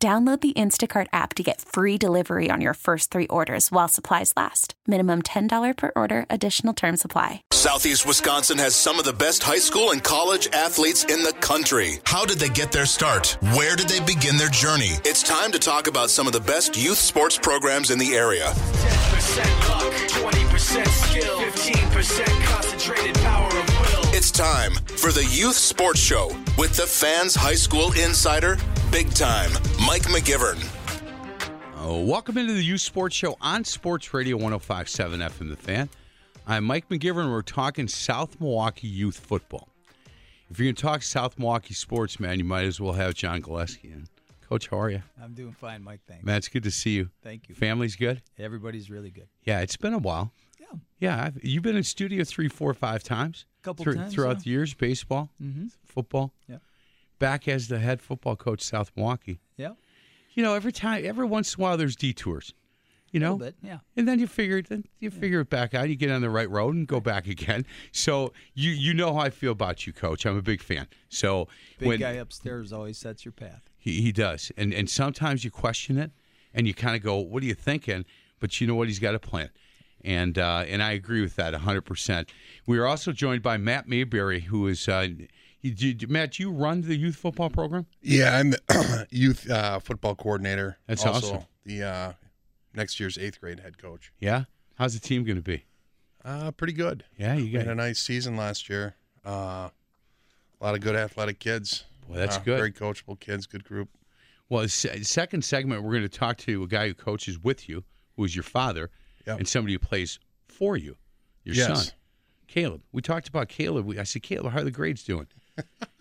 Download the Instacart app to get free delivery on your first three orders while supplies last. Minimum $10 per order, additional term supply. Southeast Wisconsin has some of the best high school and college athletes in the country. How did they get their start? Where did they begin their journey? It's time to talk about some of the best youth sports programs in the area. 10% luck, 20% skill, 15% concentrated power of will. It's time for the Youth Sports Show with the Fans High School Insider, Big Time, Mike McGivern. Oh, welcome into the Youth Sports Show on Sports Radio 1057 FM The Fan. I'm Mike McGivern. We're talking South Milwaukee youth football. If you're going to talk South Milwaukee sports, man, you might as well have John Gillespie in. Coach, how are you? I'm doing fine, Mike. Thanks. Man, it's good to see you. Thank you. Family's good? Everybody's really good. Yeah, it's been a while. Yeah. Yeah, I've, you've been in studio three, four, five times. Couple through- times, throughout yeah. the years. Baseball, Mhm. football. Yeah. Back as the head football coach, South Milwaukee. Yeah. You know, every time, every once in a while, there's detours. You know, little bit, yeah. And then you figure, then you figure it back out. You get on the right road and go back again. So you you know how I feel about you, Coach. I'm a big fan. So Big when guy upstairs always sets your path. he, he does, and and sometimes you question it, and you kind of go, "What are you thinking?" But you know what? He's got a plan, and uh, and I agree with that 100. percent We are also joined by Matt Mayberry, who is uh, you, you- Matt. You run the youth football program. Yeah, I'm the youth uh, football coordinator. That's also awesome. The uh, next year's eighth grade head coach. Yeah. How's the team going to be? Uh, pretty good. Yeah, you We got had a nice season last year. Uh, a lot of good athletic kids. Boy, that's Uh, good. Very coachable kids. Good group. Well, second segment, we're going to talk to a guy who coaches with you, who is your father, Yep. and somebody who plays for you, your Yes. son, Caleb. We talked about Caleb. We, I said, Caleb, how are the grades doing?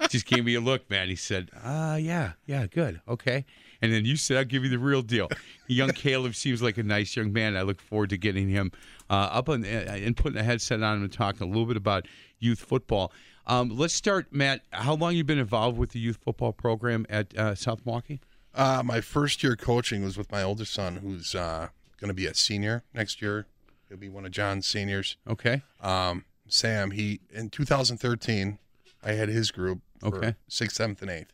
Just gave me a look, man. He said, uh, yeah, yeah, good, okay. And then you said, I'll give you the real deal. Young Caleb seems like a nice young man. I look forward to getting him uh, up on, uh, and putting a headset on him and talking a little bit about youth football. Um, let's start, Matt. How long you been involved with the youth football program at uh, South Milwaukee? Uh, my first year coaching was with my older son, who's uh, going to be a senior next year. He'll be one of John's seniors. Okay. Um, Sam, he in 2013, I had his group for Okay. sixth, seventh, and eighth,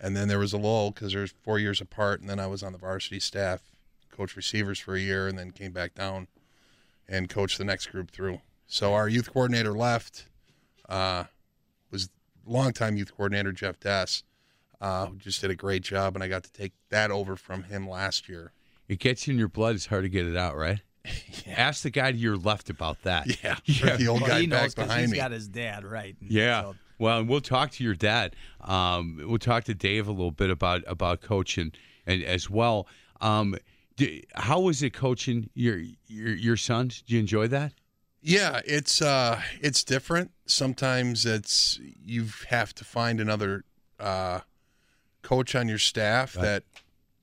and then there was a lull because there's four years apart, and then I was on the varsity staff, coached receivers for a year, and then came back down and coached the next group through. So our youth coordinator left, uh, was longtime youth coordinator Jeff Dess, uh, who just did a great job, and I got to take that over from him last year. It gets in your blood. It's hard to get it out, right? Ask the guy to your left about that. Yeah, Yeah. the old Well, guy he knows back 'cause behind he's me. got his dad right. Yeah. So, Well, and we'll talk to your dad. Um, we'll talk to Dave a little bit about about coaching and as well. Um, d how was it coaching your your your sons? Do you enjoy that? Yeah, it's uh it's different. Sometimes it's you have to find another uh coach on your staff that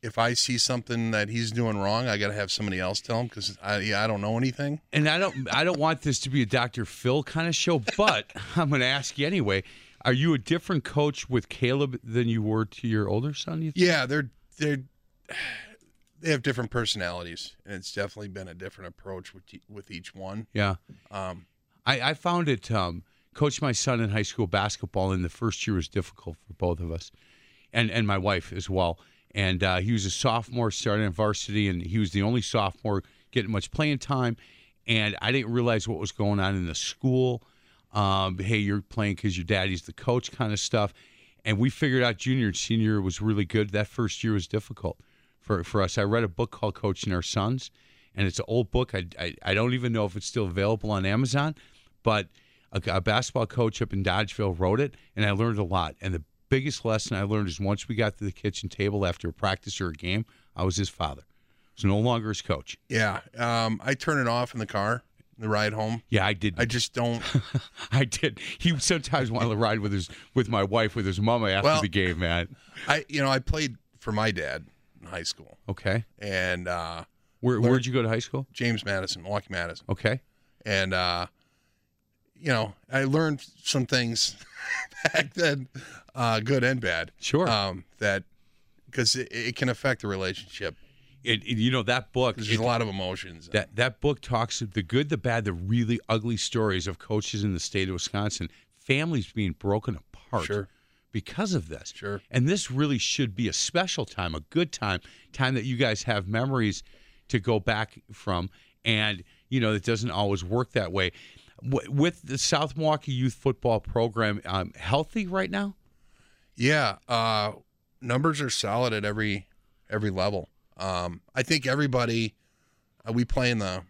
if I see something that he's doing wrong, I got to have somebody else tell him cuz I yeah, I don't know anything. And I don't I don't want this to be a Dr. Phil kind of show, but I'm going to ask you anyway. Are you a different coach with Caleb than you were to your older son? You think? Yeah, they're they're they have different personalities and it's definitely been a different approach with with each one. Yeah. Um I, I found it. Um, coached my son in high school basketball, and the first year was difficult for both of us, and and my wife as well. And uh, he was a sophomore starting in varsity, and he was the only sophomore getting much playing time. And I didn't realize what was going on in the school. Um, hey, you're playing because your daddy's the coach, kind of stuff. And we figured out junior and senior was really good. That first year was difficult for for us. I read a book called Coaching Our Sons, and it's an old book. I, I, I don't even know if it's still available on Amazon, but a, a basketball coach up in Dodgeville wrote it, and I learned a lot. And the biggest lesson I learned is once we got to the kitchen table after a practice or a game, I was his father. I was no longer his coach. yeah, um I turn it off in the car, the ride home. Yeah, I did. I just don't I did. He sometimes wanted to ride with his with my wife with his mama after Well- the game, man. I you know I played for my dad in high school, Okay. and uh, Where where'd you go to high school? James Madison, Milwaukee Madison, Okay. and uh, you know I learned some things back then, uh, good and bad. Sure. Um, that because it, it can affect the relationship. It, it- you know that book. There's it- a lot of emotions. that that book talks the good, the bad, the really ugly stories of coaches in the state of Wisconsin, families being broken apart Sure. because of this. Sure. And this really should be a special time, a good time, time that you guys have memories to go back from. And you know it doesn't always work that way. W- With the South Milwaukee Youth Football Program, um, healthy right now. Yeah, uh, numbers are solid at every every level. Um, I think everybody uh, we play in the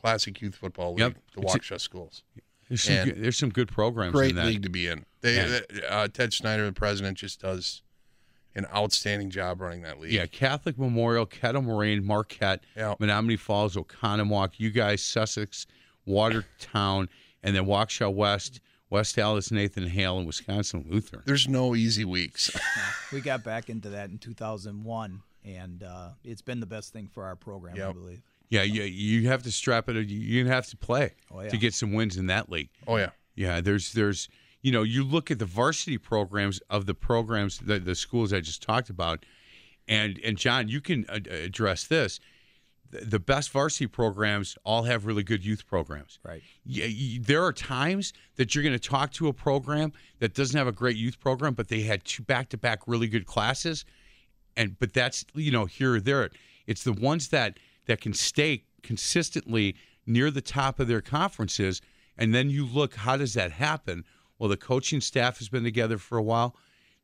Classic Youth Football League, Yep. the Waukesha schools. There's some, good, there's some good programs Great in that. league to be in. They, Yeah. uh, Ted Schneider, the president, just does an outstanding job running that league. Yeah, Catholic Memorial, Kettle Moraine, Marquette, Yeah. Menomonee Falls, Oconomowoc, you guys, Sussex, Watertown, and then Waukesha West, West Allis, Nathan Hale, and Wisconsin Lutheran. There's no easy weeks. We got back into that in 2001, and uh, it's been the best thing for our program, I believe. Yeah, you, you have to strap it. You have to play Oh, yeah. to get some wins in that league. oh yeah, Yeah, there's there's you know you look at the varsity programs of the programs the, the schools I just talked about, and and John, you can uh, address this. The, best varsity programs all have really good youth programs. Right. Yeah, y- there are times that you're going to talk to a program that doesn't have a great youth program, but they had two back-to-back really good classes, and but that's you know here or there. It's the ones that that can stay consistently near the top of their conferences, and then you look how does that happen? Well, the coaching staff has been together for a while.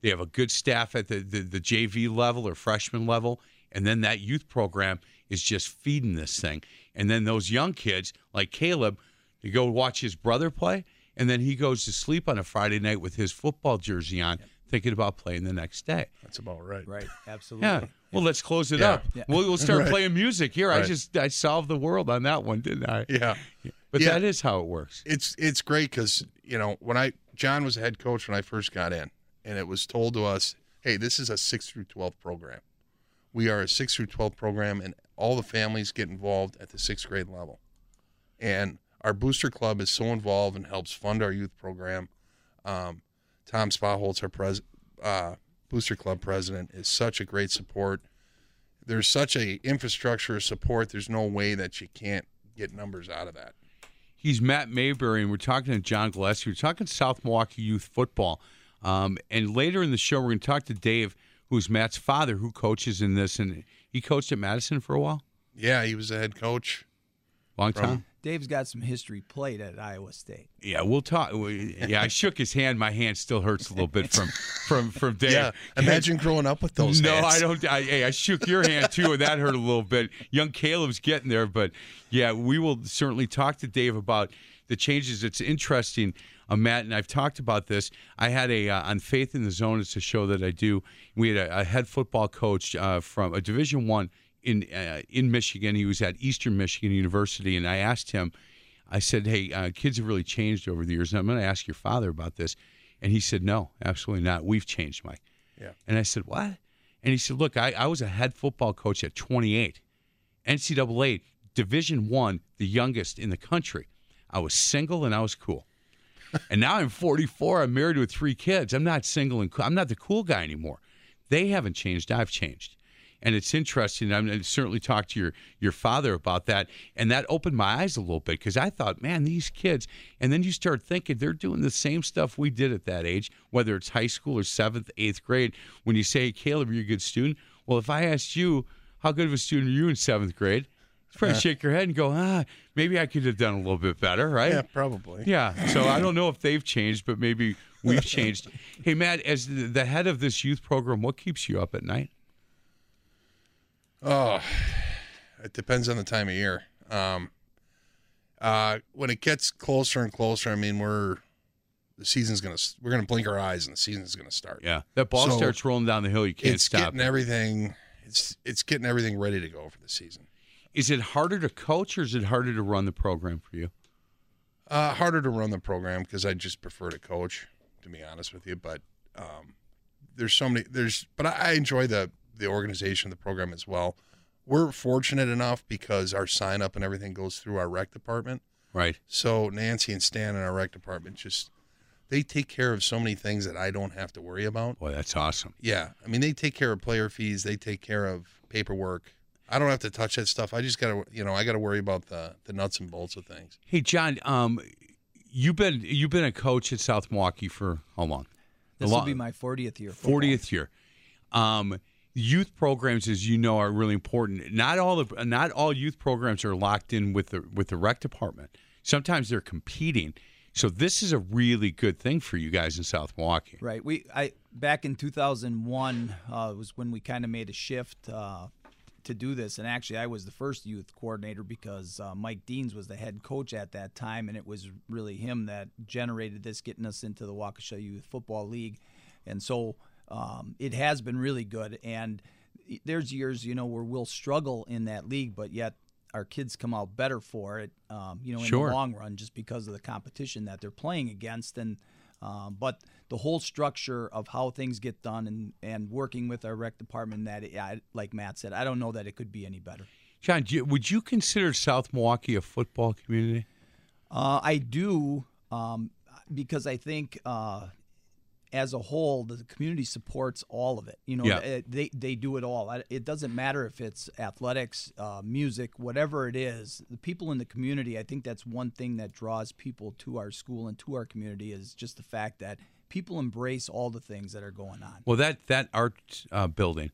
They have a good staff at the, the, the JV level or freshman level, and then that youth program is just feeding this thing. And then those young kids like Caleb, they go watch his brother play, and then he goes to sleep on a Friday night with his football jersey on, thinking about playing the next day. that's about right. Right. Absolutely. Yeah. Well, let's close it Yeah. up. We'll, we'll start Right. playing music here. I just I solved the world on that one, didn't I? Yeah, But Yeah. that is how it works. it's it's great because you know when I John was a head coach when I first got in, and it was told to us, "Hey, this is a six through twelve program. We are a six through twelve program, and all the families get involved at the sixth grade level. And our booster club is so involved and helps fund our youth program. Um, Tom Spaholtz, our pres- uh, booster club president, is such a great support. There's such a infrastructure of support. There's no way that you can't get numbers out of that. He's Matt Mayberry, and we're talking to John Gillespie. We're talking South Milwaukee youth football. Um, and later in the show, we're going to talk to Dave, who's Matt's father, who coaches in this. And he coached at Madison for a while, Yeah, he was a head coach. long From- time. Dave's got some history played at Iowa State. Yeah, we'll talk. we- Yeah, I shook his hand. My hand still hurts a little bit from from from Dave. Yeah, imagine growing up with those. No, hands. I don't. I, hey, I shook your hand too, and that hurt a little bit. Young Caleb's getting there, but yeah, we will certainly talk to Dave about the changes. It's interesting, uh, Matt, and I've talked about this. I had a uh, on Faith in the Zone. It's a show that I do. We had a, a head football coach uh, from a Division One in uh, in Michigan. He was at Eastern Michigan University, and I asked him. I said, "Hey, uh, kids have really changed over the years, and I'm going to ask your father about this." And he said, "No, absolutely not. We've changed, Mike." Yeah. And I said, What? And he said, Look, I, I was a head football coach at 28, NCAA Division One, the youngest in the country. I was single and I was cool. And now I'm 44. I'm married with three kids. I'm not single and cool. I'm not the cool guy anymore. They haven't changed. I've changed. And it's interesting. I'm going to certainly talked to your your father about that. And that opened my eyes a little bit because I thought, man, these kids. And then you start thinking they're doing the same stuff we did at that age, whether it's high school or seventh, eighth grade. When you say, Caleb, you're a good student. Well, if I asked you, how good of a student are you in seventh grade? Probably shake your head and go, ah, maybe I could have done a little bit better, right? Yeah, probably. Yeah. So I don't know if they've changed, but maybe we've changed. Hey, Matt, as the head of this youth program, what keeps you up at night? Oh, it depends on the time of year. Um, uh, when it gets closer and closer, I mean, we're the season's gonna we're gonna blink our eyes and the season's gonna start. Yeah. That ball So, starts rolling down the hill. You can't it's stop. getting it. everything. It's it's getting everything ready to go for the season. Is it harder to coach or is it harder to run the program for you? Uh, harder to run the program because I just prefer to coach, to be honest with you. But um, there's so many. There's but I, I enjoy the the organization of the program as well. We're fortunate enough because our sign up and everything goes through our rec department. Right. So Nancy and Stan in our rec department just they take care of so many things that I don't have to worry about. Boy, that's awesome. Yeah, I mean they take care of player fees, they take care of paperwork. I don't have to touch that stuff. I just gotta, you know, I gotta worry about the the nuts and bolts of things. Hey, John, um, you've been you've been a coach at South Milwaukee for how long? A This will lo- be my 40th year. 40th year. Um, youth programs, as you know, are really important. Not all the not all youth programs are locked in with the with the rec department. Sometimes they're competing. So this is a really good thing for you guys in South Milwaukee. Right. We I back in 2001 uh, was when we kind of made a shift uh, to do this, and actually I was the first youth coordinator because uh, Mike Deans was the head coach at that time, and it was really him that generated this, getting us into the Waukesha Youth Football League, and so um, it has been really good. And there's years you know where we'll struggle in that league, but yet our kids come out better for it. Um, you know, in Sure. the long run, just because of the competition that they're playing against, and um, but the whole structure of how things get done and, and working with our rec department, that I, like Matt said, I don't know that it could be any better. John, do you, would you consider South Milwaukee a football community? Uh, I do um, because I think uh, as a whole, the community supports all of it. You know, Yeah. uh, they they do it all. It doesn't matter if it's athletics, uh, music, whatever it is. The people in the community, I think that's one thing that draws people to our school and to our community is just the fact that people embrace all the things that are going on. Well, that that art uh, building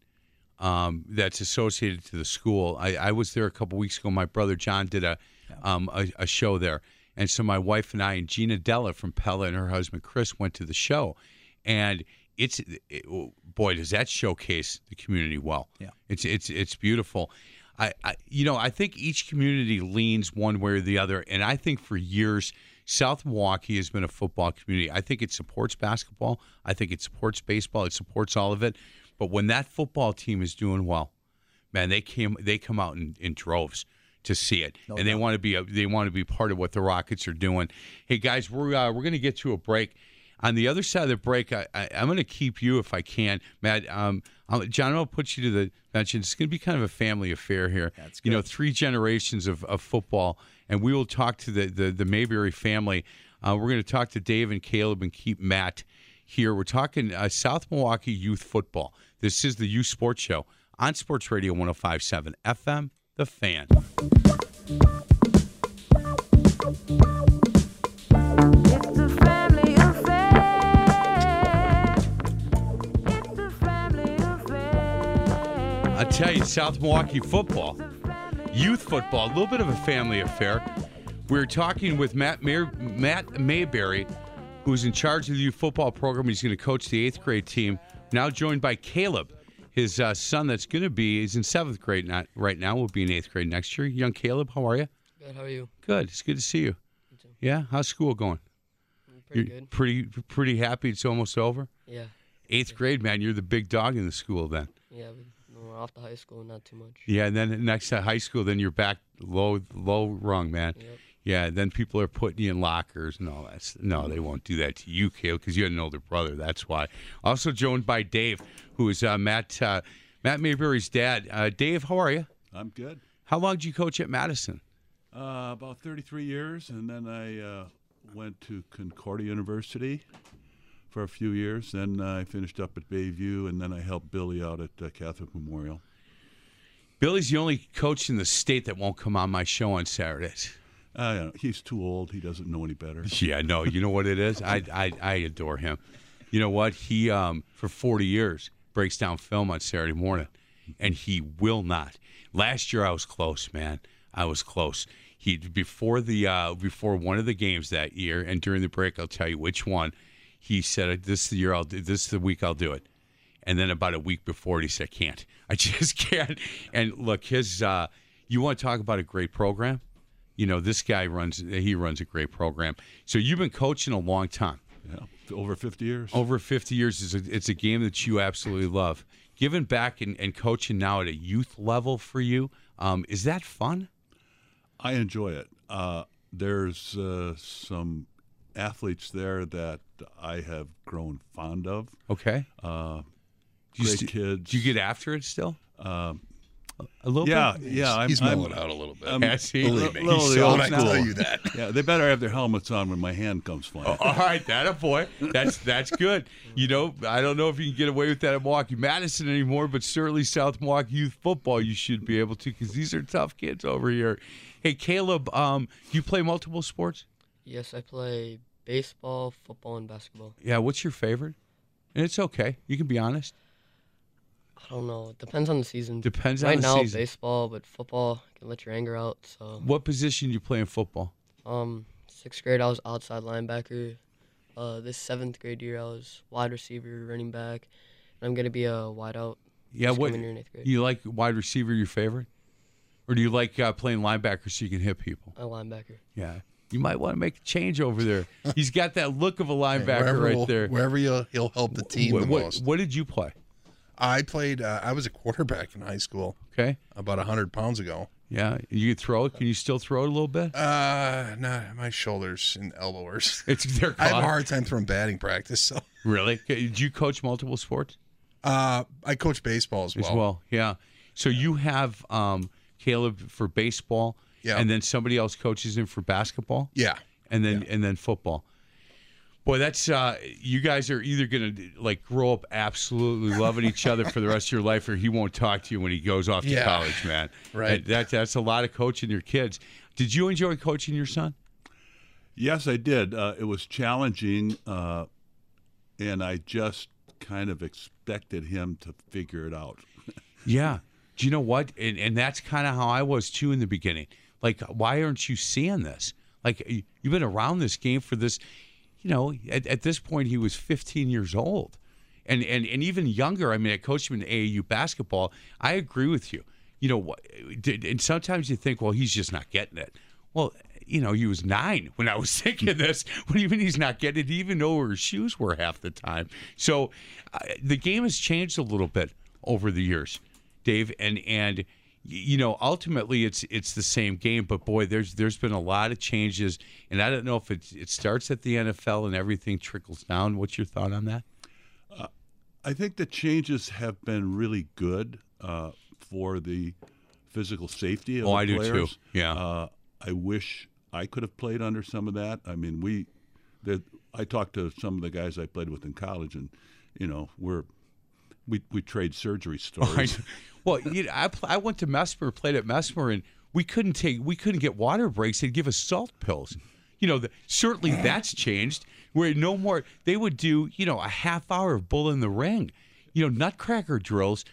um, that's associated to the school. I, I was there a couple weeks ago. My brother John did a, um, a a show there, and so my wife and I and Gina Della from Pella and her husband Chris went to the show, and it's it, boy does that showcase the community well. Yeah. it's it's it's beautiful. I, I you know I think each community leans one way or the other, and I think for years. South Milwaukee has been a football community. I think it supports basketball. I think it supports baseball. It supports all of it. But when that football team is doing well, man, they came they come out in, in droves to see it, and they want to be a, they want to be part of what the Rockets are doing. Hey guys, we're uh, we're going to get to a break. On the other side of the break, I, I, I'm going to keep you if I can, Matt. Um, I'll, John, I'll put you to the mention. It's going to be kind of a family affair here. That's You know, three generations of, of football, and we will talk to the the, the Mayberry family. Uh, we're going to talk to Dave and Caleb and keep Matt here. We're talking uh, South Milwaukee youth football. This is the Youth Sports Show on Sports Radio 1057 FM, The Fan. Tell you, South Milwaukee football, youth football, a little bit of a family affair. We are talking with Matt May- Matt Mayberry, who's in charge of the youth football program. He's going to coach the eighth grade team. Now joined by Caleb, his uh, son. That's going to be he's in seventh grade not, right now. Will be in eighth grade next year. Young Caleb, how are you? Good. How are you? Good. It's good to see you. Yeah. How's school going? Pretty You're good. Pretty pretty happy. It's almost over. Yeah. Eighth grade, man. You're the big dog in the school then. Yeah. We, off to high school. Not too much. Yeah, and then next to high school, then you're back low low rung, man. Yep. Yeah, then people are putting you in lockers and all that. No, they won't do that to you, Caleb, because you had an older brother. That's why. Also joined by Dave, who is uh, Matt uh, Matt Mayberry's dad. Uh, Dave, how are you? I'm good. How long did you coach at Madison? Uh, about 33 years, and then I uh, went to Concordia University for a few years. Then I finished up at Bayview, and then I helped Billy out at uh, Catholic Memorial. Billy's the only coach in the state that won't come on my show on Saturdays. Uh, he's too old. He doesn't know any better. Yeah, no, you know what it is? I, I I adore him. You know what? He um for 40 years breaks down film on Saturday morning and he will not. Last year I was close, man. I was close. He before the uh before one of the games that year and during the break I'll tell you which one. He said this is the year I'll do this is the week I'll do it. And then about a week before it, he said, I can't. I just can't. And look, his uh you want to talk about a great program? You know, this guy runs he runs a great program. So you've been coaching a long time. Yeah, over 50 years. Over 50 years is a, it's a game that you absolutely love. Giving back and, and coaching now at a youth level for you, um, is that fun? I enjoy it. Uh, there's uh, some athletes there that I have grown fond of. Okay. Uh, Do you great st- kids. Do you get after it still? Um, a little yeah, bit. yeah. I'm, he's I'm- mellowed out a little bit. I'm Yeah, see? Believe me, he's so old I school. tell you that. Yeah, they better have their helmets on when my hand comes flying. All right, that a boy. That's that's good. You know, I don't know if you can get away with that at Milwaukee Madison anymore, but certainly South Milwaukee youth football you should be able to because these are tough kids over here. Hey, Caleb, um, you play multiple sports? Yes, I play baseball, football, and basketball. Yeah. What's your favorite? And it's okay. You can be honest. I don't know. It depends on the season. Depends on the season. right now, season. baseball, but football can let your anger out. So, What position do you play in football? um, sixth grade I was outside linebacker. Uh, this seventh grade year I was wide receiver, running back, and I'm gonna be a wideout. Yeah. What coming in eighth grade. you like? Wide receiver, your favorite, or do you like uh, playing linebacker so you can hit people? A linebacker. Yeah. You might want to make a change over there. He's got that look of a linebacker right will- there. Wherever you, he'll help the team what, the what- most. what did you play? I played. Uh, I was a quarterback in high school Okay. about hundred pounds ago. Yeah. You could throw it. Can you still throw it a little bit? Uh, no, my shoulders and elbows. It's they're I have a hard time throwing batting practice. So, Really? Did you coach multiple sports uh, I coach baseball as well. as well? Yeah. So you have um, Caleb for baseball, Yeah. and then somebody else coaches him for basketball, Yeah. and then and then football. Boy, that's uh, you guys are either gonna like grow up absolutely loving each other for the rest of your life, or he won't talk to you when he goes off to Yeah. college, man. Right. That, that that's a lot of coaching your kids. Did you enjoy coaching your son? Yes, I did. Uh, it was challenging, uh, and I just kind of expected him to figure it out. Yeah. Do you know what? And, and that's kind of how I was too in the beginning. Like, why aren't you seeing this? Like, you've been around this game for this, you know, at, at this point, he was 15 years old. And, and, and even younger, I mean, I coached him in AAU basketball. I agree with you. You know, and sometimes you think, well, he's just not getting it. Well, you know, he was nine when I was thinking this. You mean he's not getting it? Even know where his shoes were half the time. So uh, the game has changed a little bit over the years, Dave. And and you know, ultimately it's it's the same game. But boy, there's there's been a lot of changes, and I don't know if it it starts at the NFL and everything trickles down. What's your thought on that? I think the changes have been really good uh, for the physical safety of Oh, the I do too. Yeah. Uh, I wish I could have played under some of that. I mean, we, I talked to some of the guys I played with in college, and you know, we're we we trade surgery stories. well, you know, I pl- I went to Messmer, played at Messmer, and we couldn't take we couldn't get water breaks. They'd give us salt pills. You know, the, certainly that's changed. Where no more they would do you know a half hour of bull in the ring. You know, nutcracker drills.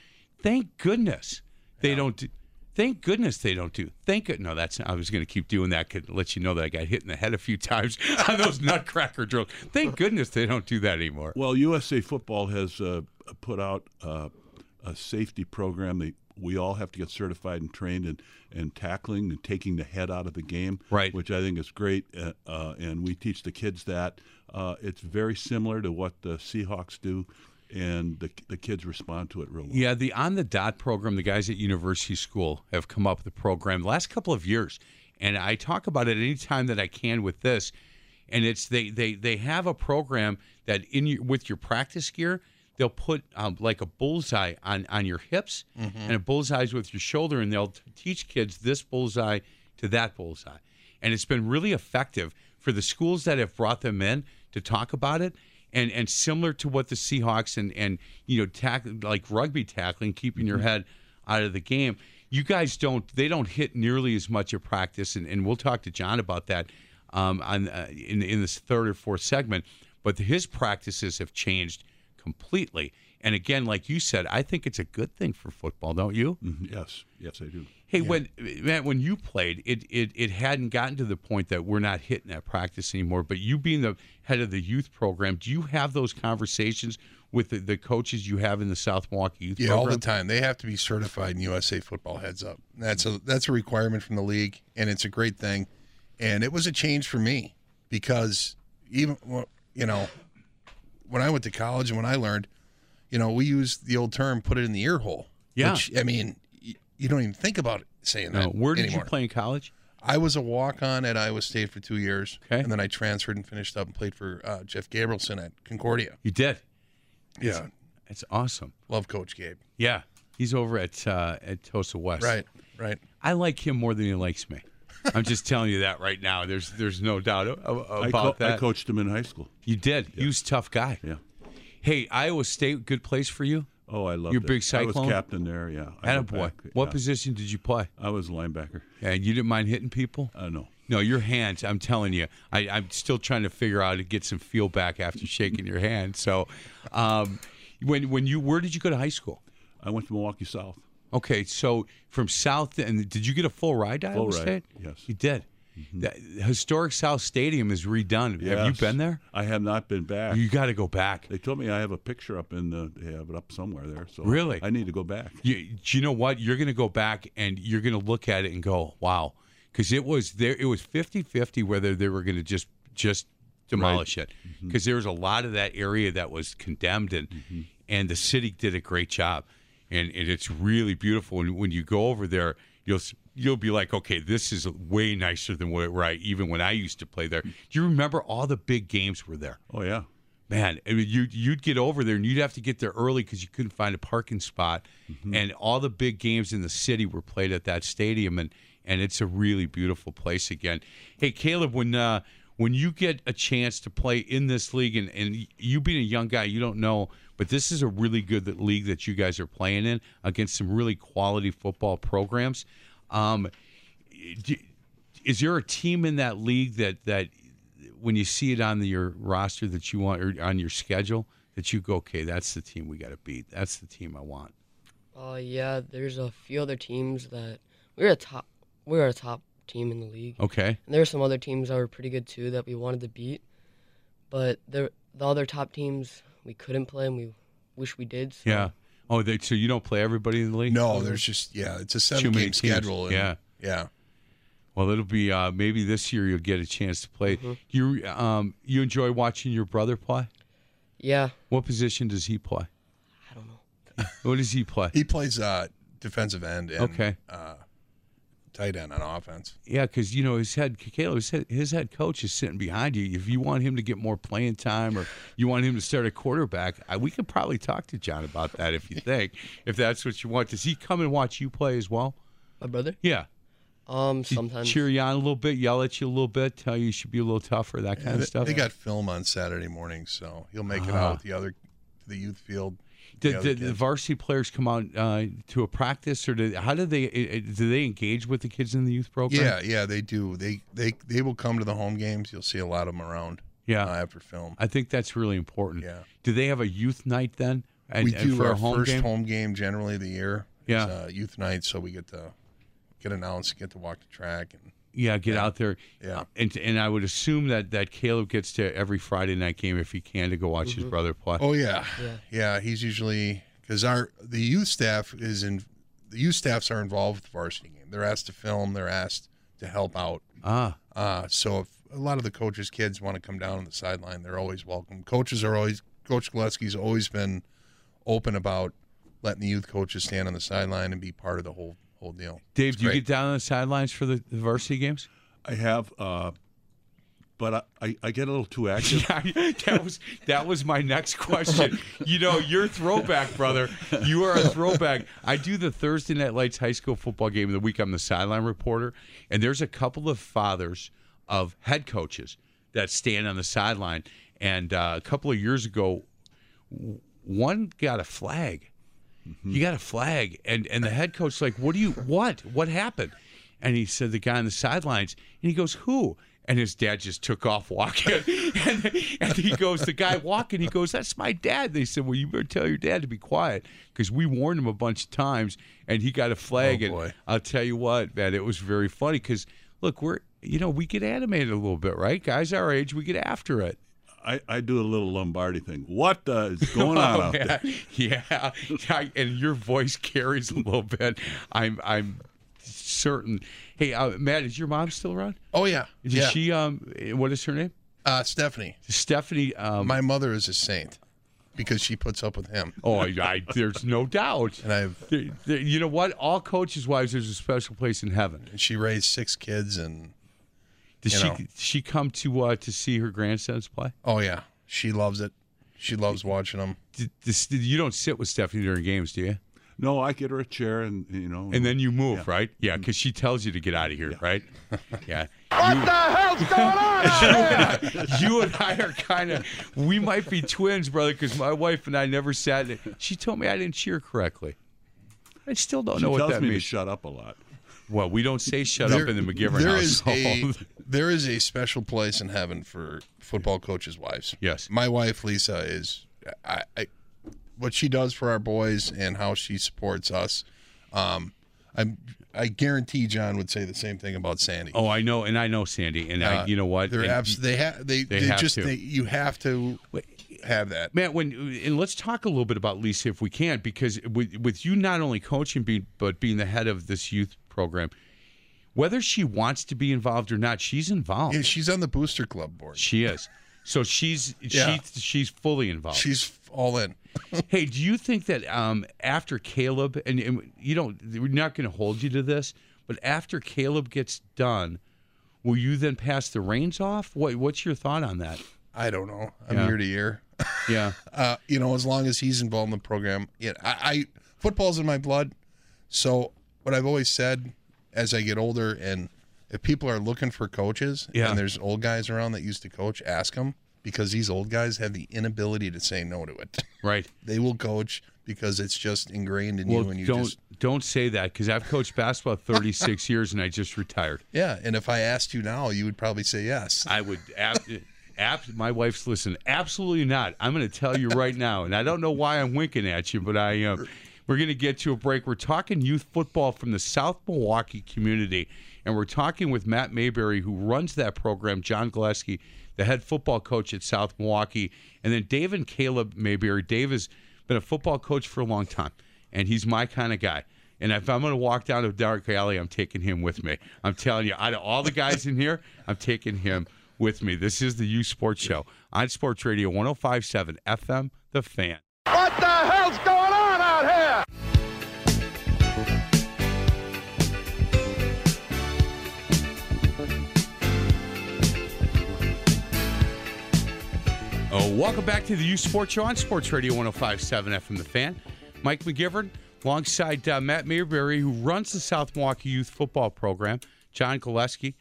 Thank goodness they don't. Do, thank goodness they don't do. Thank good. No, that's I was going to keep doing that. Could let you know that I got hit in the head a few times on those nutcracker drills. Thank goodness they don't do that anymore. Well, USA Football has uh, put out uh, a safety program. They, we all have to get certified and trained in, in tackling and taking the head out of the game, Right. Which I think is great, uh, uh, and we teach the kids that. Uh, it's very similar to what the Seahawks do, and the, the kids respond to it real well. Yeah, the on the dot program, the guys at University School have come up with a program the last couple of years, and I talk about it any time that I can with this. And it's they they they have a program that in your, with your practice gear, they'll put um, like a bullseye on on your hips and a bullseye's with your shoulder, and they'll t- teach kids this bullseye to that bullseye, and it's been really effective for the schools that have brought them in to talk about it and and similar to what the Seahawks and and you know tack like rugby tackling, keeping your head out of the game. You guys don't they don't hit nearly as much at practice, and, and we'll talk to John about that um, on uh, in in this third or fourth segment. But his practices have changed completely. And again, like you said, I think it's a good thing for football, don't you? Mhm. Yes, yes, I do. Hey, when Matt, when you played, it, it it hadn't gotten to the point that we're not hitting that practice anymore. But you being the head of the youth program, do you have those conversations with the, the coaches you have in the South Milwaukee youth Yeah, program? all the time. They have to be certified in USA Football Heads Up. That's a that's a requirement from the league, and it's a great thing. And it was a change for me because even you know when I went to college and when I learned, you know, we use the old term "put it in the ear hole." Yeah. Which, I mean, y- you don't even think about saying No, that. where did anymore. you play in college? I was a walk on at Iowa State for two years, Okay. and then I transferred and finished up and played for uh, Jeff Gabrielson at Concordia. You did. Yeah, That's awesome. Love Coach Gabe. Yeah, he's over at uh, at Tosa West. Right, right. I like him more than he likes me. I'm just telling you that right now. There's there's no doubt a- a- I, about co- I coached him in high school. you did. He was a tough guy. Yeah. Hey, Iowa State, good place for you. Oh, I love You're it. big I was Cyclone? captain there. Yeah. I Attaboy. back, What yeah. position did you play? I was linebacker. And you didn't mind hitting people? Uh, no. No, your hands. I'm telling you, I, I'm still trying to figure out to get some feel back after shaking your hand. So, um, when when you where did you go to high school? I went to Milwaukee South. Okay, so from South, and did you get a full ride to Full Iowa ride, State? yes. you did. Mm-hmm. The historic South Stadium is redone. Have you been there? I have not been back. You got to go back. They told me I have a picture up in the. They have it up somewhere there. So Really? I need to go back. You, do you know what? You're going to go back and you're going to look at it and go, "Wow," because it was there. It was 50-50 whether they were going to just just demolish it mm-hmm. because there was a lot of that area that was condemned and mm-hmm. and the city did a great job and, and it's really beautiful. And when you go over there you'll you'll be like okay this is way nicer than where where I even when I used to play there. Do you remember all the big games were there? Oh yeah. man I mean, you you'd get over there and you'd have to get there early because you couldn't find a parking spot. And all the big games in the city were played at that stadium and and it's a really beautiful place again. Hey caleb when uh when you get a chance to play in this league and, and you being a young guy you don't know but this is a really good league that you guys are playing in against some really quality football programs um do, is there a team in that league that that when you see it on the, your roster that you want or on your schedule that you go okay that's the team we got to beat that's the team i want Uh, yeah, there's a few other teams that we're a top. We're a top team in the league. okay And there were some other teams that were pretty good too that we wanted to beat, but the the other top teams we couldn't play and we wish we did. So yeah oh they, so you don't play everybody in the league No, there's just yeah, it's a seven game teams. schedule. and- Yeah. yeah. well it'll be uh maybe this year you'll get a chance to play you um you enjoy watching your brother play Yeah, what position does he play I don't know. what does he play He plays uh, defensive end and Okay. uh, tight end on offense. Yeah, because you know his head, Caleb, his head, his head coach is sitting behind you. If you want him to get more playing time, or you want him to start a quarterback, I, we could probably talk to John about that if you think, if that's what you want. Does he come and watch you play as well? My brother. Yeah, Um, Does sometimes. cheer you on a little bit, yell at you a little bit, tell you you should be a little tougher, that kind Yeah, of they, stuff. they got film on Saturday morning, so he'll make it Ah. out with the other the youth field. Did the varsity players come out uh, to a practice, or did, how do they do they engage with the kids in the youth program? Yeah, yeah, they do. They they they will come to the home games. You'll see a lot of them around. Yeah. uh, after film. I think that's really important. Yeah. Do they have a youth night then? And, we do for our a home first game? home game generally of the year. Yeah. is, uh, youth night, so we get to get announced, get to walk the track, and Yeah, get Yeah. out there. Yeah. And and I would assume that that Caleb gets to every Friday night game if he can to go watch his brother play. oh yeah, Yeah. yeah. He's usually because our the youth staff is in the youth staffs are involved with the varsity game. They're asked to film. They're asked to help out. Ah, Uh, so if a lot of the coaches' kids want to come down on the sideline, they're always welcome. Coaches are always Coach Gillespie's always been open about letting the youth coaches stand on the sideline and be part of the whole whole deal. Dave, It's do you get down on the sidelines for the, the varsity games? I have, uh, but I, I, I get a little too active. Yeah, that was that was my next question. You know, you're throwback, brother. You are a throwback. I do the Thursday Night Lights high school football game of the week. I'm the sideline reporter, and there's a couple of fathers of head coaches that stand on the sideline. And uh, a couple of years ago, one got a flag. You got a flag, and and the head coach like, "What do you what? What happened?" And he said, "The guy on the sidelines." And he goes, "Who?" And his dad just took off walking. and, and he goes, the guy walking, he goes, That's my dad. They said, Well, you better tell your dad to be quiet because we warned him a bunch of times and he got a flag. Oh, and. I'll tell you what, man, it was very funny because, look, we're, you know, we get animated a little bit, right? Guys our age, we get after it. I, I do a little Lombardi thing. What uh, is going on Oh, out yeah. there? Yeah, I- and your voice carries a little bit. I'm I'm certain. Hey, uh, Matt, is your mom still around? Oh yeah, Is yeah. she? Um, what is her name? uh, Stephanie, Stephanie. Um, my mother is a saint because she puts up with him, oh, I, I, there's no doubt. and I've There- there- you know what? All coaches' wives, there's a special place in heaven. and she raised six kids, and Does You she? know. She come to uh, to see her grandsons play? oh yeah, she loves it. She loves watching them. D- dis- you don't sit with Stephanie during games, do you? No, I get her a chair and you know. And then you move, Yeah. right? Yeah, because she tells you to get out of here, right? Yeah. What the hell's going on out here? you and I are kind of, we might be twins, brother, because my wife and I never sat. She told me I didn't cheer correctly. I still don't she know what tells that me means. to shut up a lot. Well, we don't say shut up in the McGivern there is household. a there is a special place in heaven for football coaches' wives. Yes. my wife Lisa is I, I what she does for our boys and how she supports us. Um, I'm I guarantee John would say the same thing about Sandy. oh, I know, and I know Sandy, and I, Uh, you know what? They're abs- they have they they they, have just to. They, you have to have that. Matt, when and let's talk a little bit about Lisa if we can, because with, with you not only coaching, be, but being the head of this youth program, whether she wants to be involved or not, she's involved. Yeah, she's on the booster club board. she is. So she's Yeah. she she's fully involved. She's all in. hey, do you think that um, after Caleb, and, and you don't, we're not going to hold you to this, but after Caleb gets done, will you then pass the reins off? What What's your thought on that? I don't know. I'm Yeah. year to year. Yeah. uh, you know, as long as he's involved in the program, yeah, I, I football's in my blood. So what I've always said, as I get older, and if people are looking for coaches, Yeah. and there's old guys around that used to coach, ask them because these old guys have the inability to say no to it. Right. they will coach because it's just ingrained in Well, you, and you don't just don't say that because I've coached basketball 36 years and I just retired. yeah. And if I asked you now, you would probably say yes. I would. Ab- ab- my wife's listening. Absolutely not. I'm going to tell you right now, and I don't know why I'm winking at you, but I am. we're going to get to a break. We're talking youth football from the South Milwaukee community, and we're talking with Matt Mayberry, who runs that program. John Gillespie, the head football coach at South Milwaukee, and then Dave and Caleb Mayberry. Dave has been a football coach for a long time, and he's my kind of guy. And if I'm going to walk down a dark alley, I'm taking him with me. I'm telling you, out of all the guys in here, I'm taking him with me. This is the Youth Sports Show on Sports Radio 1057 FM, The Fan. What the hell's going on out here? Oh, welcome back to the Youth Sports Show on Sports Radio 1057 FM The Fan. Mike McGivern alongside uh, Matt Mayberry, who runs the South Milwaukee Youth Football Program, John Gillespie,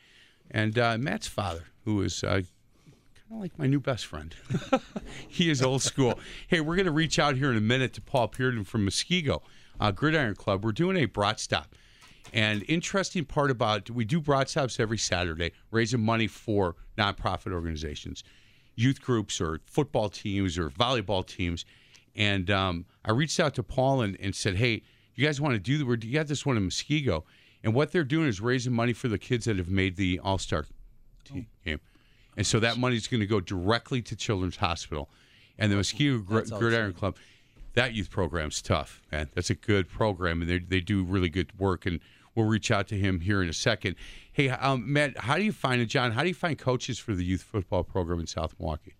and uh, Matt's father, who is uh, kind of like my new best friend. he is old school. hey, we're going to reach out here in a minute to Paul Pearden from Muskego uh, Gridiron Club. We're doing a brat stop. And interesting part about we do brat stops every Saturday, raising money for nonprofit organizations, youth groups, or football teams, or volleyball teams. And um, I reached out to Paul and, and said, "Hey, you guys want to do the? We got this one in Muskego, and what they're doing is raising money for the kids that have made the All Star team game, and so that money is going to go directly to Children's Hospital, and the Muskego Gr- Gridiron Club. That youth program's tough, man. That's a good program, and they they do really good work. And we'll reach out to him here in a second. Hey, um, Matt, how do you find it, John? How do you find coaches for the youth football program in South Milwaukee?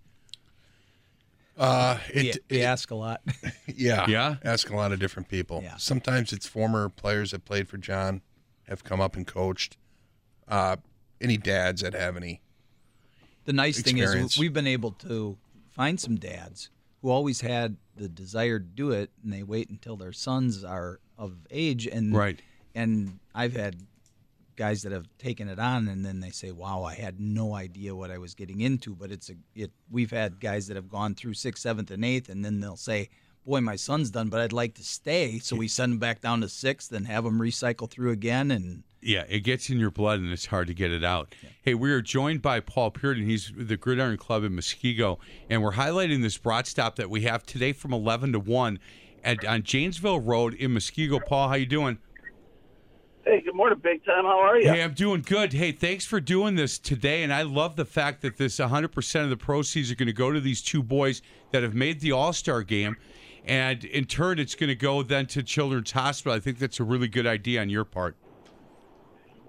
Uh, We, it, ask a lot. yeah, Yeah? Ask a lot of different people. Yeah. Sometimes it's former players that played for John, have come up and coached. Uh, any dads that have any The nice thing is we've been able to find some dads who always had the desire to do it, and they wait until their sons are of age. And Right. And I've had guys that have taken it on, and then they say, "Wow, I had no idea what I was getting into." But it's a it. We've had guys that have gone through sixth, seventh, and eighth, and then they'll say. Boy, my son's done, but I'd like to stay. So we send them back down to sixth and have them recycle through again. And Yeah, it gets in your blood and it's hard to get it out. Hey, we are joined by Paul Pearden. He's with the Gridiron Club in Muskego, and we're highlighting this brat stop that we have today from 11 to 1 at, on Janesville Road in Muskego. Paul, how you doing? Hey, good morning, Big Time. How are you? Hey, I'm doing good. Hey, thanks for doing this today, and I love the fact that this 100% of the proceeds are going to go to these two boys that have made the All-Star game, and in turn, it's going to go then to Children's Hospital. I think that's a really good idea on your part.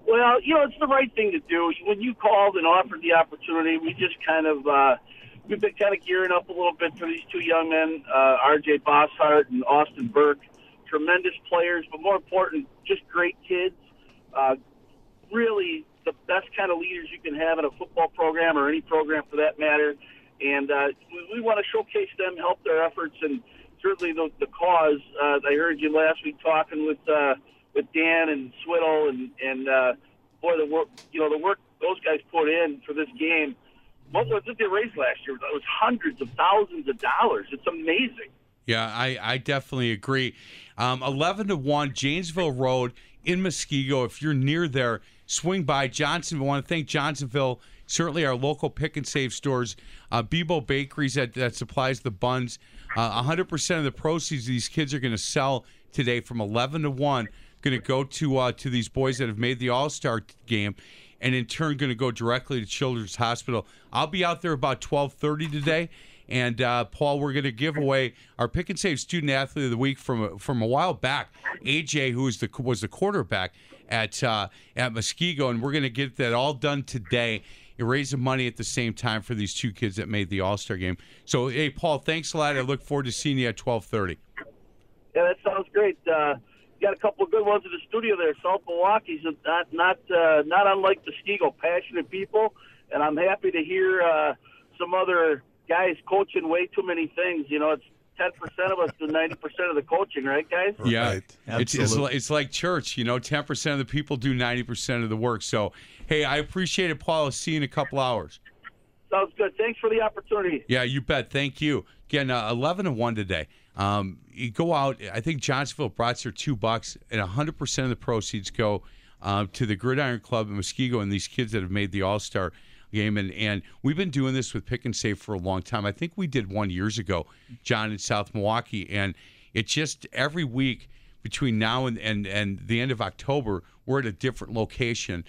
Well, you know, it's the right thing to do. When you called and offered the opportunity, we just kind of uh, we've been kind of gearing up a little bit for these two young men, uh, R.J. Bosshart and Austin Burke. Tremendous players, but more important, just great kids. Uh, really, the best kind of leaders you can have in a football program or any program for that matter. and uh, we, we want to showcase them, help their efforts, and certainly the, the cause. Uh, I heard you last week talking with uh, with Dan and Swiddle, and and uh, boy, the work you know the work those guys put in for this game. What was it they raised last year? It was hundreds of thousands of dollars. It's amazing. Yeah, I, I definitely agree. Um, 11 to 1, Janesville Road in Muskego. If you're near there, swing by Johnsonville. I want to thank Johnsonville, certainly our local pick and save stores, uh, Bebo Bakeries that, that supplies the buns. Uh, 100% of the proceeds these kids are going to sell today from 11 to 1 going to go to uh, to these boys that have made the All Star game, and in turn going to go directly to Children's Hospital. I'll be out there about 12:30 today. And uh, Paul, we're going to give away our pick and save student athlete of the week from from a while back. AJ, who was the was the quarterback at uh, at Muskego, and we're going to get that all done today. And raise the money at the same time for these two kids that made the All Star game. So, hey, Paul, thanks a lot. I look forward to seeing you at twelve thirty. Yeah, that sounds great. Uh, got a couple of good ones in the studio there. South Milwaukee's not not uh, not unlike Muskego, passionate people, and I'm happy to hear uh, some other guys coaching way too many things. You know, it's ten percent of us do ninety percent of the coaching, right, guys? Yeah, Right. it's, it's Absolutely. it's like church. You know, ten percent of the people do ninety percent of the work. So, hey, I appreciate it, Paul. I'll see you in a couple hours. Sounds good. Thanks for the opportunity. Yeah, you bet. Thank you. Again, uh, eleven to one today. Um, you go out. I think Johnsonville brought their two bucks, and hundred percent of the proceeds go uh, to the Gridiron Club in Muskego and these kids that have made the All Star game. And and we've been doing this with Pick and Save for a long time. I think we did one years ago, John in South Milwaukee, and it just every week between now and and and the end of October, we're at a different location.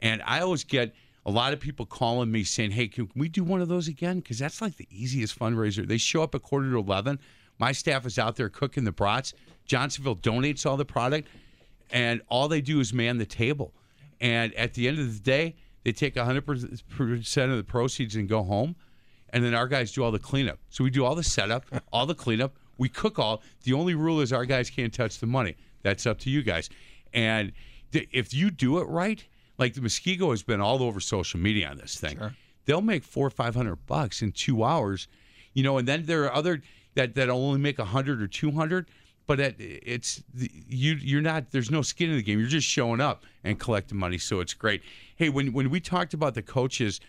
And I always get a lot of people calling me saying, "Hey, can we do one of those again?" Because that's like the easiest fundraiser. They show up at quarter to eleven. My staff is out there cooking the brats. Johnsonville donates all the product, and all they do is man the table. And at the end of the day, they take hundred percent of the proceeds and go home. And then our guys do all the cleanup. So we do all the setup, all the cleanup. We cook all. The only rule is our guys can't touch the money. That's up to you guys. And th- if you do it right, like the Muskego has been all over social media on this thing. They'll make four or five hundred bucks in two hours, you know. And then there are other that that only make a hundred or two hundred. But it, it's you. You're not. There's no skin in the game. You're just showing up and collecting money. So it's great. Hey, when when we talked about the coaches,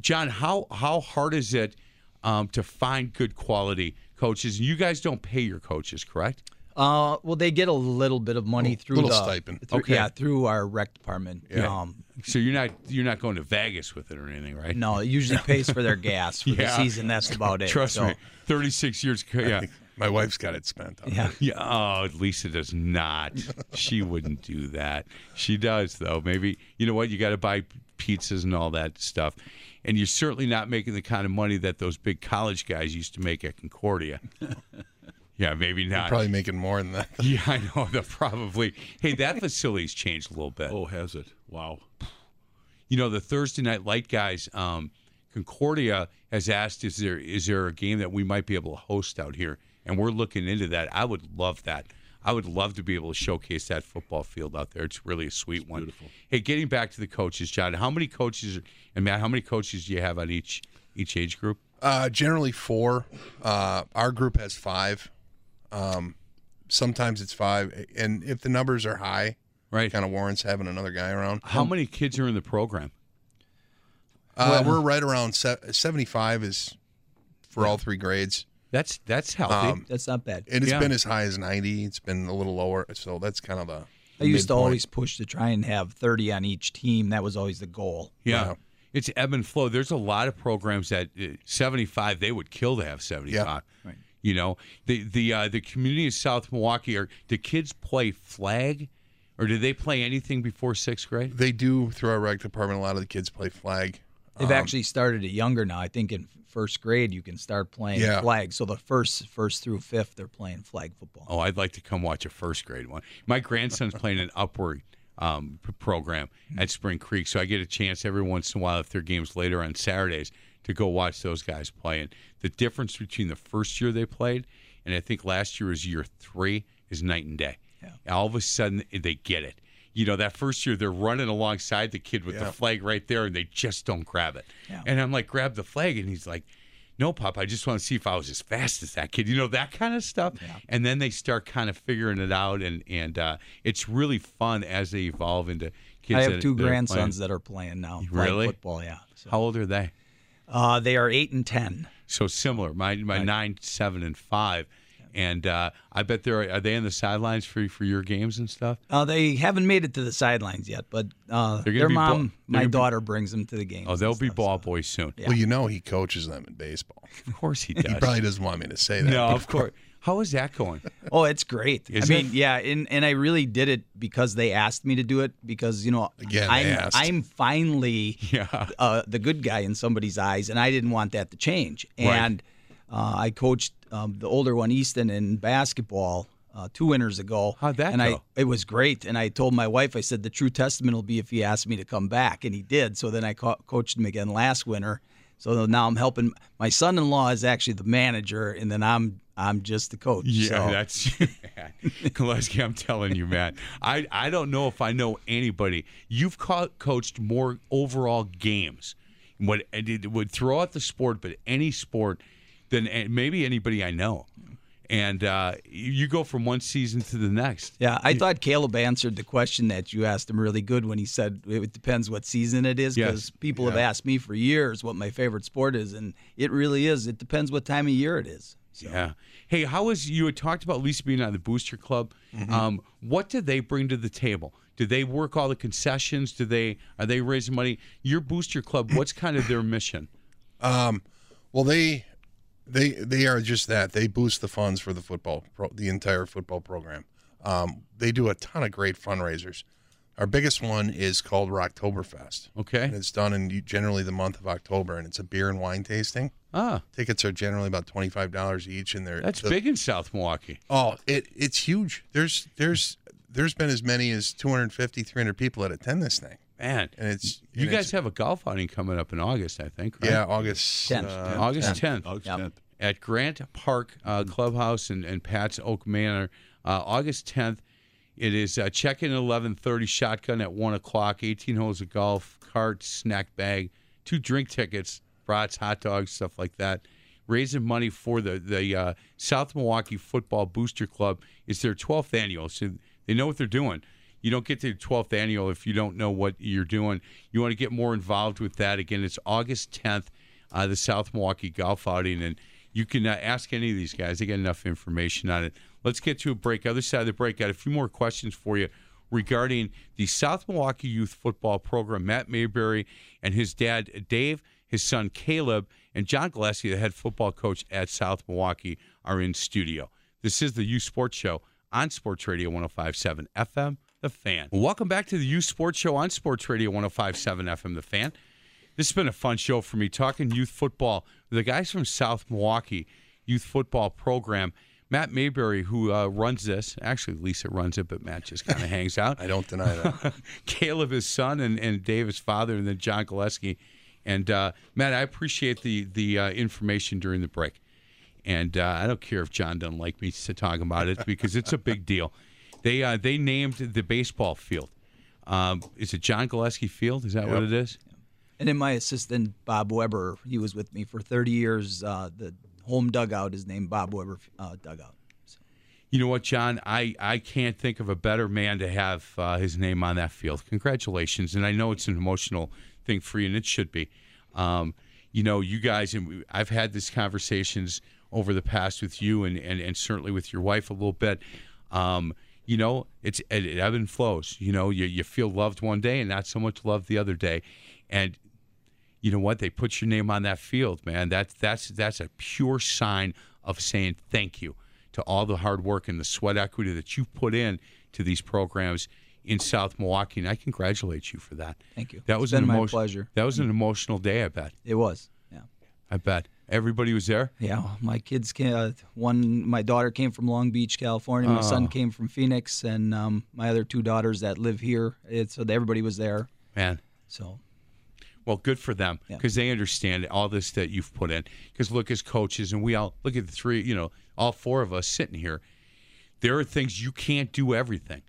John, how how hard is it um, to find good quality coaches? You guys don't pay your coaches, correct? Uh, well, they get a little bit of money through little the stipend. through- Okay. Yeah, through our rec department. Yeah. Um, So you're not you're not going to Vegas with it or anything, right? no, it usually pays for their gas for Yeah. the season. That's about it. Trust So, me, 36 years. Yeah. My wife's got it spent. On Yeah. Yeah. Oh, Lisa does not. She wouldn't do that. She does, though. Maybe you know what? You got to buy pizzas and all that stuff, and you're certainly not making the kind of money that those big college guys used to make at Concordia. yeah, maybe not. Probably making more than that. Yeah, I know. They're probably. Hey, that facility's changed a little bit. Oh, has it? Wow. You know, the Thursday night light guys, um, Concordia has asked, "Is there is there a game that we might be able to host out here?" And we're looking into that. I would love that. I would love to be able to showcase that football field out there. It's really a sweet one. beautiful. Hey, getting back to the coaches, John, how many coaches and Matt, how many coaches do you have on each each age group? Uh, generally four. Uh, our group has five. Um, sometimes it's five, and if the numbers are high, Right. kind of warrants having another guy around. How many kids are in the program? Uh, we're right around se- seventy-five is for all three grades, That's that's healthy. Um, that's not bad. and it's Yeah. been as high as ninety. It's been a little lower, so that's kind of the. I used to always push to try and have 30 on each team. That was always the goal. Yeah. Wow. It's ebb and flow. There's a lot of programs that uh, 75 they would kill to have 75. Right. You know, the the uh, the community of South Milwaukee are the kids play flag or do they play anything before 6th grade? They do through our rec department. A lot of the kids play flag. They've Um, actually started it younger now. I think in first grade you can start playing Yeah. flag. So the first first through fifth they're playing flag football. Oh, I'd like to come watch a first grade one. My grandson's playing an upward um, program at Spring Creek, so I get a chance every once in a while if there are games later on Saturdays to go watch those guys play. And the difference between the first year they played and I think last year was year three is night and day. All of a sudden they get it. You know, that first year they're running alongside the kid with the flag right there and they just don't grab it. Yeah. And I'm like, grab the flag. And he's like, no, Pop, I just want to see if I was as fast as that kid. You know, that kind of stuff. And then they start kind of figuring it out, and and uh, it's really fun as they evolve into kids. I have that- two that grandsons playing. that are playing now. playing football, yeah. So, How old are they? uh, they are eight and ten. So similar. My my nine, seven, and five. And uh, I bet they're are they on the sidelines for for your games and stuff? Uh, they haven't made it to the sidelines yet, but uh, their be ball- mom, my gonna be- daughter, brings them to the games. Oh, they'll be stuff, ball so- boys soon. Yeah. Well, you know he coaches them in baseball. Of course he does. He probably doesn't want me to say that. no, of course. How is that going? Oh, it's great. Is I mean, it? yeah, and, and I really did it because they asked me to do it because you know Again, I'm. I'm finally Yeah. uh, the good guy in somebody's eyes, and I didn't want that to change. Right. Uh, I coached um, the older one, Easton, in basketball uh, two winters ago. How'd that and I go? it was great. And I told my wife, I said the true testament will be if he asked me to come back, and he did. So then I co- coached him again last winter. So now I'm helping. My son-in-law is actually the manager, and then I'm I'm just the coach. Yeah, so. that's Koleski. I'm telling you, man. I I don't know if I know anybody. You've co- coached more overall games, what and it would throw out the sport, but any sport than maybe anybody I know. And uh, you you go from one season to the next. Yeah, I thought Caleb answered the question that you asked him really good when he said it depends what season it is. Yes. Because people have asked me for years what my favorite sport is, and it really is. It depends what time of year it is. So. Yeah. Hey, how was you had talked about Lisa being on the Booster Club? Um, what do they bring to the table? Do they work all the concessions? Do they are they raising money? Your Booster Club, what's kind of their mission? Um, well, they they they are just that. They boost the funds for the football, pro, the entire football program. Um, they do a ton of great fundraisers. Our biggest one is called Rocktoberfest. Okay. And it's done in generally the month of October, and it's a beer and wine tasting. Ah, Tickets are generally about twenty five dollars each, and they're that's the- big in South Milwaukee. Oh, it it's huge. There's there's there's been as many as 250, 300 people that attend this thing, Man, and it's you and guys it's- have a golf outing coming up in August, I think. Right? yeah August 10th. uh, August 10th. August Yep. 10th. at Grant Park uh, Clubhouse and, and Pat's Oak Manor, uh, August 10th. It is uh, check-in at 11:30, shotgun at one o'clock, 18 holes of golf, cart, snack bag, two drink tickets, brats, hot dogs, stuff like that. Raising money for the the uh, South Milwaukee Football Booster Club. It's their 12th annual, so they know what they're doing. You don't get to the 12th annual if you don't know what you're doing. You want to get more involved with that. Again, it's August 10th, uh, the South Milwaukee Golf Outing, and you can uh, ask any of these guys. They get enough information on it. Let's get to a break. Other side of the break, got a few more questions for you regarding the South Milwaukee Youth Football Program. Matt Mayberry and his dad, Dave, his son, Caleb, and John Gillespie, the head football coach at South Milwaukee, are in studio. This is the Youth Sports Show on Sports Radio 1057 FM, The Fan. Welcome back to the Youth Sports Show on Sports Radio 1057 FM, The Fan. This has been a fun show for me talking youth football. The guys from South Milwaukee Youth Football Program, Matt Mayberry, who uh, runs this. Actually, Lisa runs it, but Matt just kind of hangs out. I don't deny that. Caleb, his son, and, and Dave, his father, and then John Gillespie. And uh, Matt, I appreciate the the uh, information during the break. And uh, I don't care if John doesn't like me to talk about it because it's a big deal. They uh, they named the baseball field. Um, is it John Gillespie Field? Is that what it is? And then my assistant Bob Weber, he was with me for 30 years. Uh, the home dugout is named Bob Weber uh, dugout. You know what, John? I, I can't think of a better man to have uh, his name on that field. Congratulations. And I know it's an emotional thing for you, and it should be. Um, you know, you guys, and I've had these conversations over the past with you and, and, and certainly with your wife a little bit. Um, you know, it's it, it ebb and flows. You know, you, you feel loved one day and not so much loved the other day. And you know what? They put your name on that field, man. That's that's that's a pure sign of saying thank you to all the hard work and the sweat equity that you've put in to these programs in South Milwaukee, and I congratulate you for that. Thank you. That It's was been an my emotion- pleasure. That was an emotional day. I bet. It was. Yeah. I bet everybody was there. Yeah, my kids came. Uh, one, my daughter came from Long Beach, California. My Oh. son came from Phoenix, and um, my other two daughters that live here. It's, so everybody was there. Man, So Well, good for them Yeah. because they understand all this that you've put in. Because look, as coaches, and we all look at the three, you know, all four of us sitting here. There are things you can't do everything.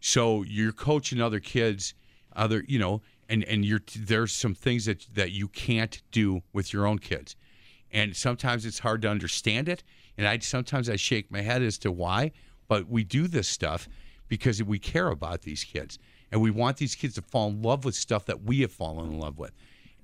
So you're coaching other kids, other, you know, and and you're there's some things that that you can't do with your own kids, and sometimes it's hard to understand it. And I sometimes I shake my head as to why, but we do this stuff because we care about these kids, and we want these kids to fall in love with stuff that we have fallen in love with.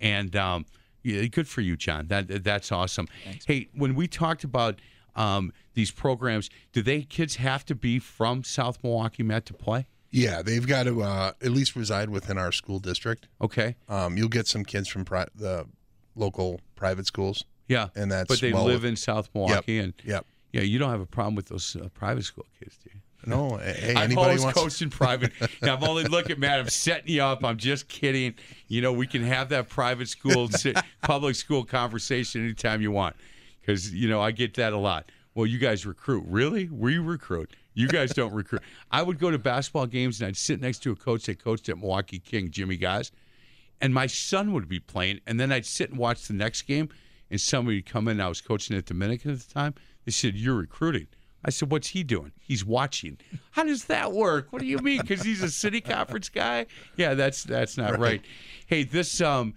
And um, yeah, good for you, John. That that's awesome. Hey, when we talked about um, these programs, do they kids have to be from South Milwaukee Met to play? Yeah, they've got to uh, at least reside within our school district. Okay. Um, you'll get some kids from pri- the local private schools. Yeah, and that's but they well- live in South Milwaukee, and Yep. yeah, you don't have a problem with those uh, private school kids, do you? No, hey, I've anybody always wants. coached in private. Now, I'm only look at Matt. I'm setting you up. I'm just kidding. You know, we can have that private school, public school conversation anytime you want, because you know I get that a lot. Well, you guys recruit, really? We recruit. You guys don't recruit. I would go to basketball games and I'd sit next to a coach that coached at Milwaukee King, Jimmy Guys, and my son would be playing, and then I'd sit and watch the next game, and somebody would come in. I was coaching at Dominican at the time. They said, "You're recruiting." I said, "What's he doing?" He's watching. How does that work? What do you mean? Because he's a city conference guy? Yeah, that's that's not right. Hey, this um,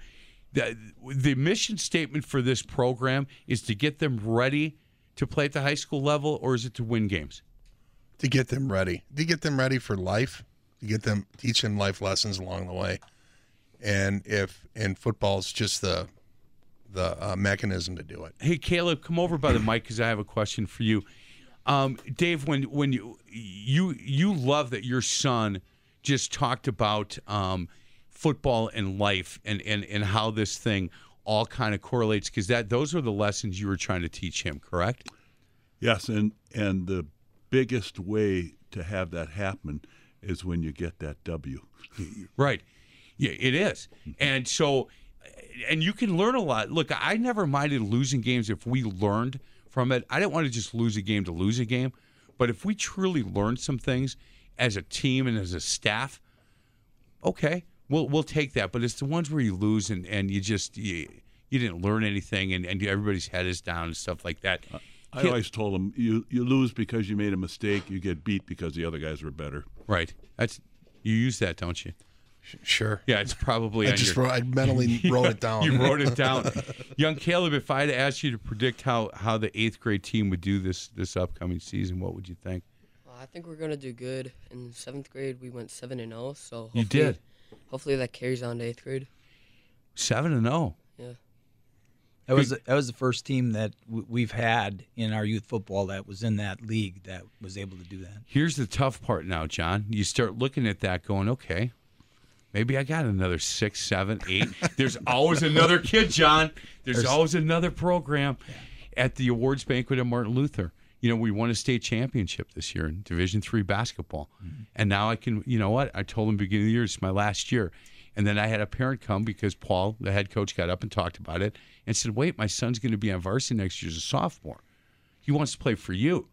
the, the mission statement for this program is to get them ready to play at the high school level, or is it to win games? to get them ready, to get them ready for life, to get them teach them life lessons along the way, and if and football's just the the uh, mechanism to do it. Hey, Caleb, come over by the mic because I have a question for you. Um, Dave, when when you you you love that your son just talked about um, football and life and, and and how this thing all kind of correlates because that those are the lessons you were trying to teach him, correct? Yes, and and the biggest way to have that happen is when you get that W. Right. Yeah, it is. And so, and you can learn a lot. Look, I never minded losing games if we learned from it. I didn't want to just lose a game to lose a game, but if we truly learned some things as a team and as a staff, okay, we'll we'll take that. But it's the ones where you lose and, and you just you, you didn't learn anything and, and everybody's head is down and stuff like that. I always told them you you lose because you made a mistake. You get beat because the other guys were better. Right. That's you use that, don't you? Sure. Yeah, it's probably. I on just your- wrote, I mentally wrote it down. You wrote it down. Young Caleb, if I had asked you to predict how, how the eighth grade team would do this this upcoming season, what would you think? Uh, I think we're gonna do good. In seventh grade, we went seven and zero. So You hopefully- did. Hopefully that carries on to eighth grade. Seven and oh. zero. Yeah. That was that was the first team that we've had in our youth football that was in that league that was able to do that. Here's the tough part now, John. You start looking at that, going, okay, maybe I got another six, seven, eight. There's always another kid, John. There's, There's- always another program at the awards banquet at Martin Luther. You know, we won a state championship this year in Division three basketball, mm-hmm. and now I can. You know what? I told him beginning of the year it's my last year, and then I had a parent come because Paul, the head coach, got up and talked about it and said, "Wait, my son's going to be on varsity next year as a sophomore. He wants to play for you."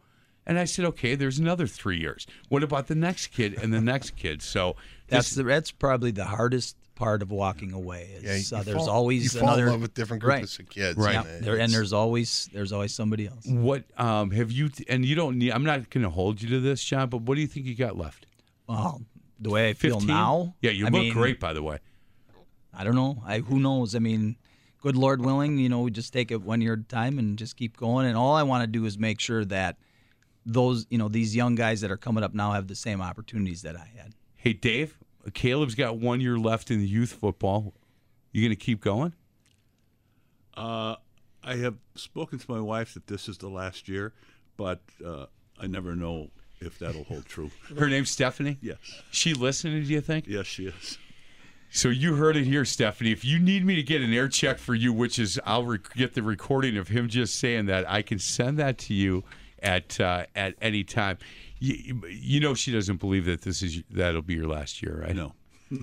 And I said, "Okay, there's another three years. What about the next kid and the next kid?" So That's this- the, that's probably the hardest part of walking away. Is, Yeah, you uh, there's fall- always you fall in another love with different right. groups of kids, Right. Yeah, and there, and there's always there's always somebody else. What um, have you? And you don't need. I'm not going to hold you to this, John. But what do you think you got left? Well, the way I feel 15? now, Yeah, you I look mean, great, by the way. I don't know. I who knows? I mean, good Lord willing, you know, we just take it one year at a time and just keep going. And all I want to do is make sure that those, you know, these young guys that are coming up now have the same opportunities that I had. Hey, Dave. Caleb's got one year left in the youth football. You going to keep going? Uh, I have spoken to my wife that this is the last year, but uh, I never know if that'll hold true. Her name's Stephanie. Yes. She listening? Do you think? Yes, she is. So you heard it here, Stephanie. If you need me to get an air check for you, which is I'll rec- get the recording of him just saying that, I can send that to you at uh, at any time. You, you know she doesn't believe that this is that'll be your last year, right? No.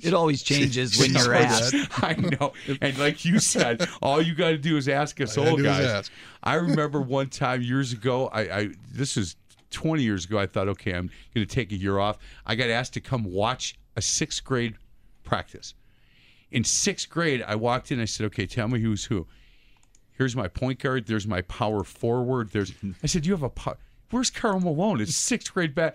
It always changes when you're asked. I know. And like you said, all you got to do is ask us All old gotta do is guys. ask. I remember one time years ago, I, I this is 20 years ago, I thought, okay, I'm going to take a year off. I got asked to come watch a sixth grade practice. In sixth grade, I walked in, I said, okay, tell me who's who. Here's my point guard. There's my power forward. There's. I said, you have a. Po- Where's Karl Malone? It's sixth grade back,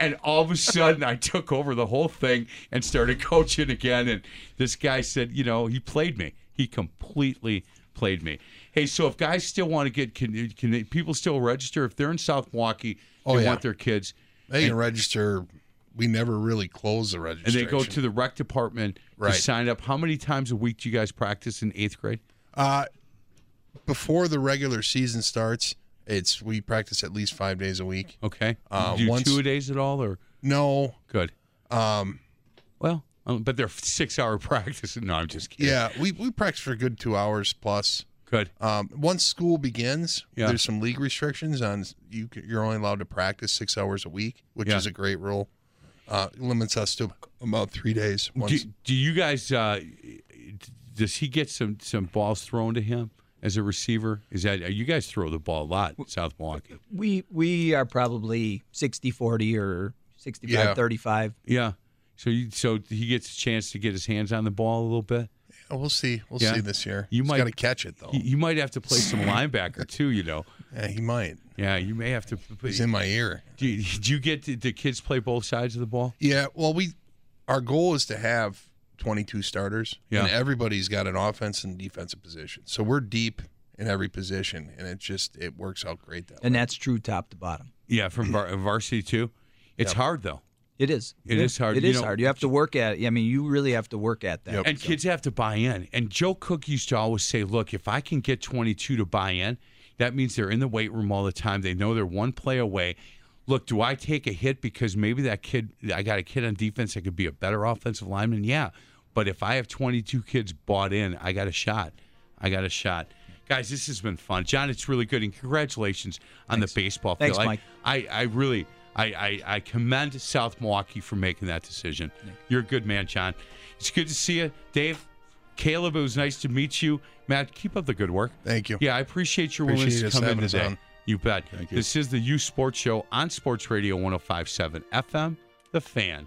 and all of a sudden I took over the whole thing and started coaching again. And this guy said, you know, he played me. He completely played me. Hey, so if guys still want to get, can, can they, people still register if they're in South Milwaukee? Oh, they yeah. want their kids, They can and, register. We never really close the registration. and they go to the rec department Right. to sign up. How many times a week do you guys practice in eighth grade? Uh, before the regular season starts, it's we practice at least five days a week. Okay, Uh, do you once- two days at all, or No, good? um, Well, um, but they're six hour practice. No, I'm just kidding. yeah, we we practice for a good two hours plus. Good. Um, once school begins, Yeah. there's some league restrictions on you. You're only allowed to practice six hours a week, which Yeah. is a great rule. Uh, limits us to about three days. Do, do you guys? Uh, does he get some some balls thrown to him as a receiver? Is that you guys throw the ball a lot, in South Milwaukee? We we are probably 60-40 or 65 Yeah. 35. Yeah. So you so he gets a chance to get his hands on the ball a little bit. Oh, we'll see. We'll Yeah. see this year. You He's might got to catch it though. You, you might have to play some linebacker too. You know. yeah, he might. Yeah, you may have to. He's in my ear. Do you, do you get the, the kids play both sides of the ball? Yeah, well, we our goal is to have 22 starters, Yeah. and everybody's got an offense and defensive position. So we're deep in every position, and it just it works out great that And way. that's true top to bottom. Yeah, from var- uh, varsity too. It's Yep. hard though. It is. It is hard. It You is know- hard. You have to work at it. I mean, you really have to work at that. Yep. And kids have to buy in. And Joe Cook used to always say, look, if I can get 22 to buy in, that means they're in the weight room all the time. They know they're one play away. Look, do I take a hit because maybe that kid, I got a kid on defense that could be a better offensive lineman? Yeah. But if I have 22 kids bought in, I got a shot. I got a shot. Guys, this has been fun. John, it's really good. And congratulations on the baseball Thanks, field. I- Mike. I, I really I, I, I commend South Milwaukee for making that decision. You're a good man, John. It's good to see you. Dave, Caleb, it was nice to meet you. Matt, keep up the good work. Thank you. Yeah, I appreciate your Appreciate willingness to come in today. on. You bet. Thank you. This is the Youth Sports Show on Sports Radio 1057 FM, The Fan.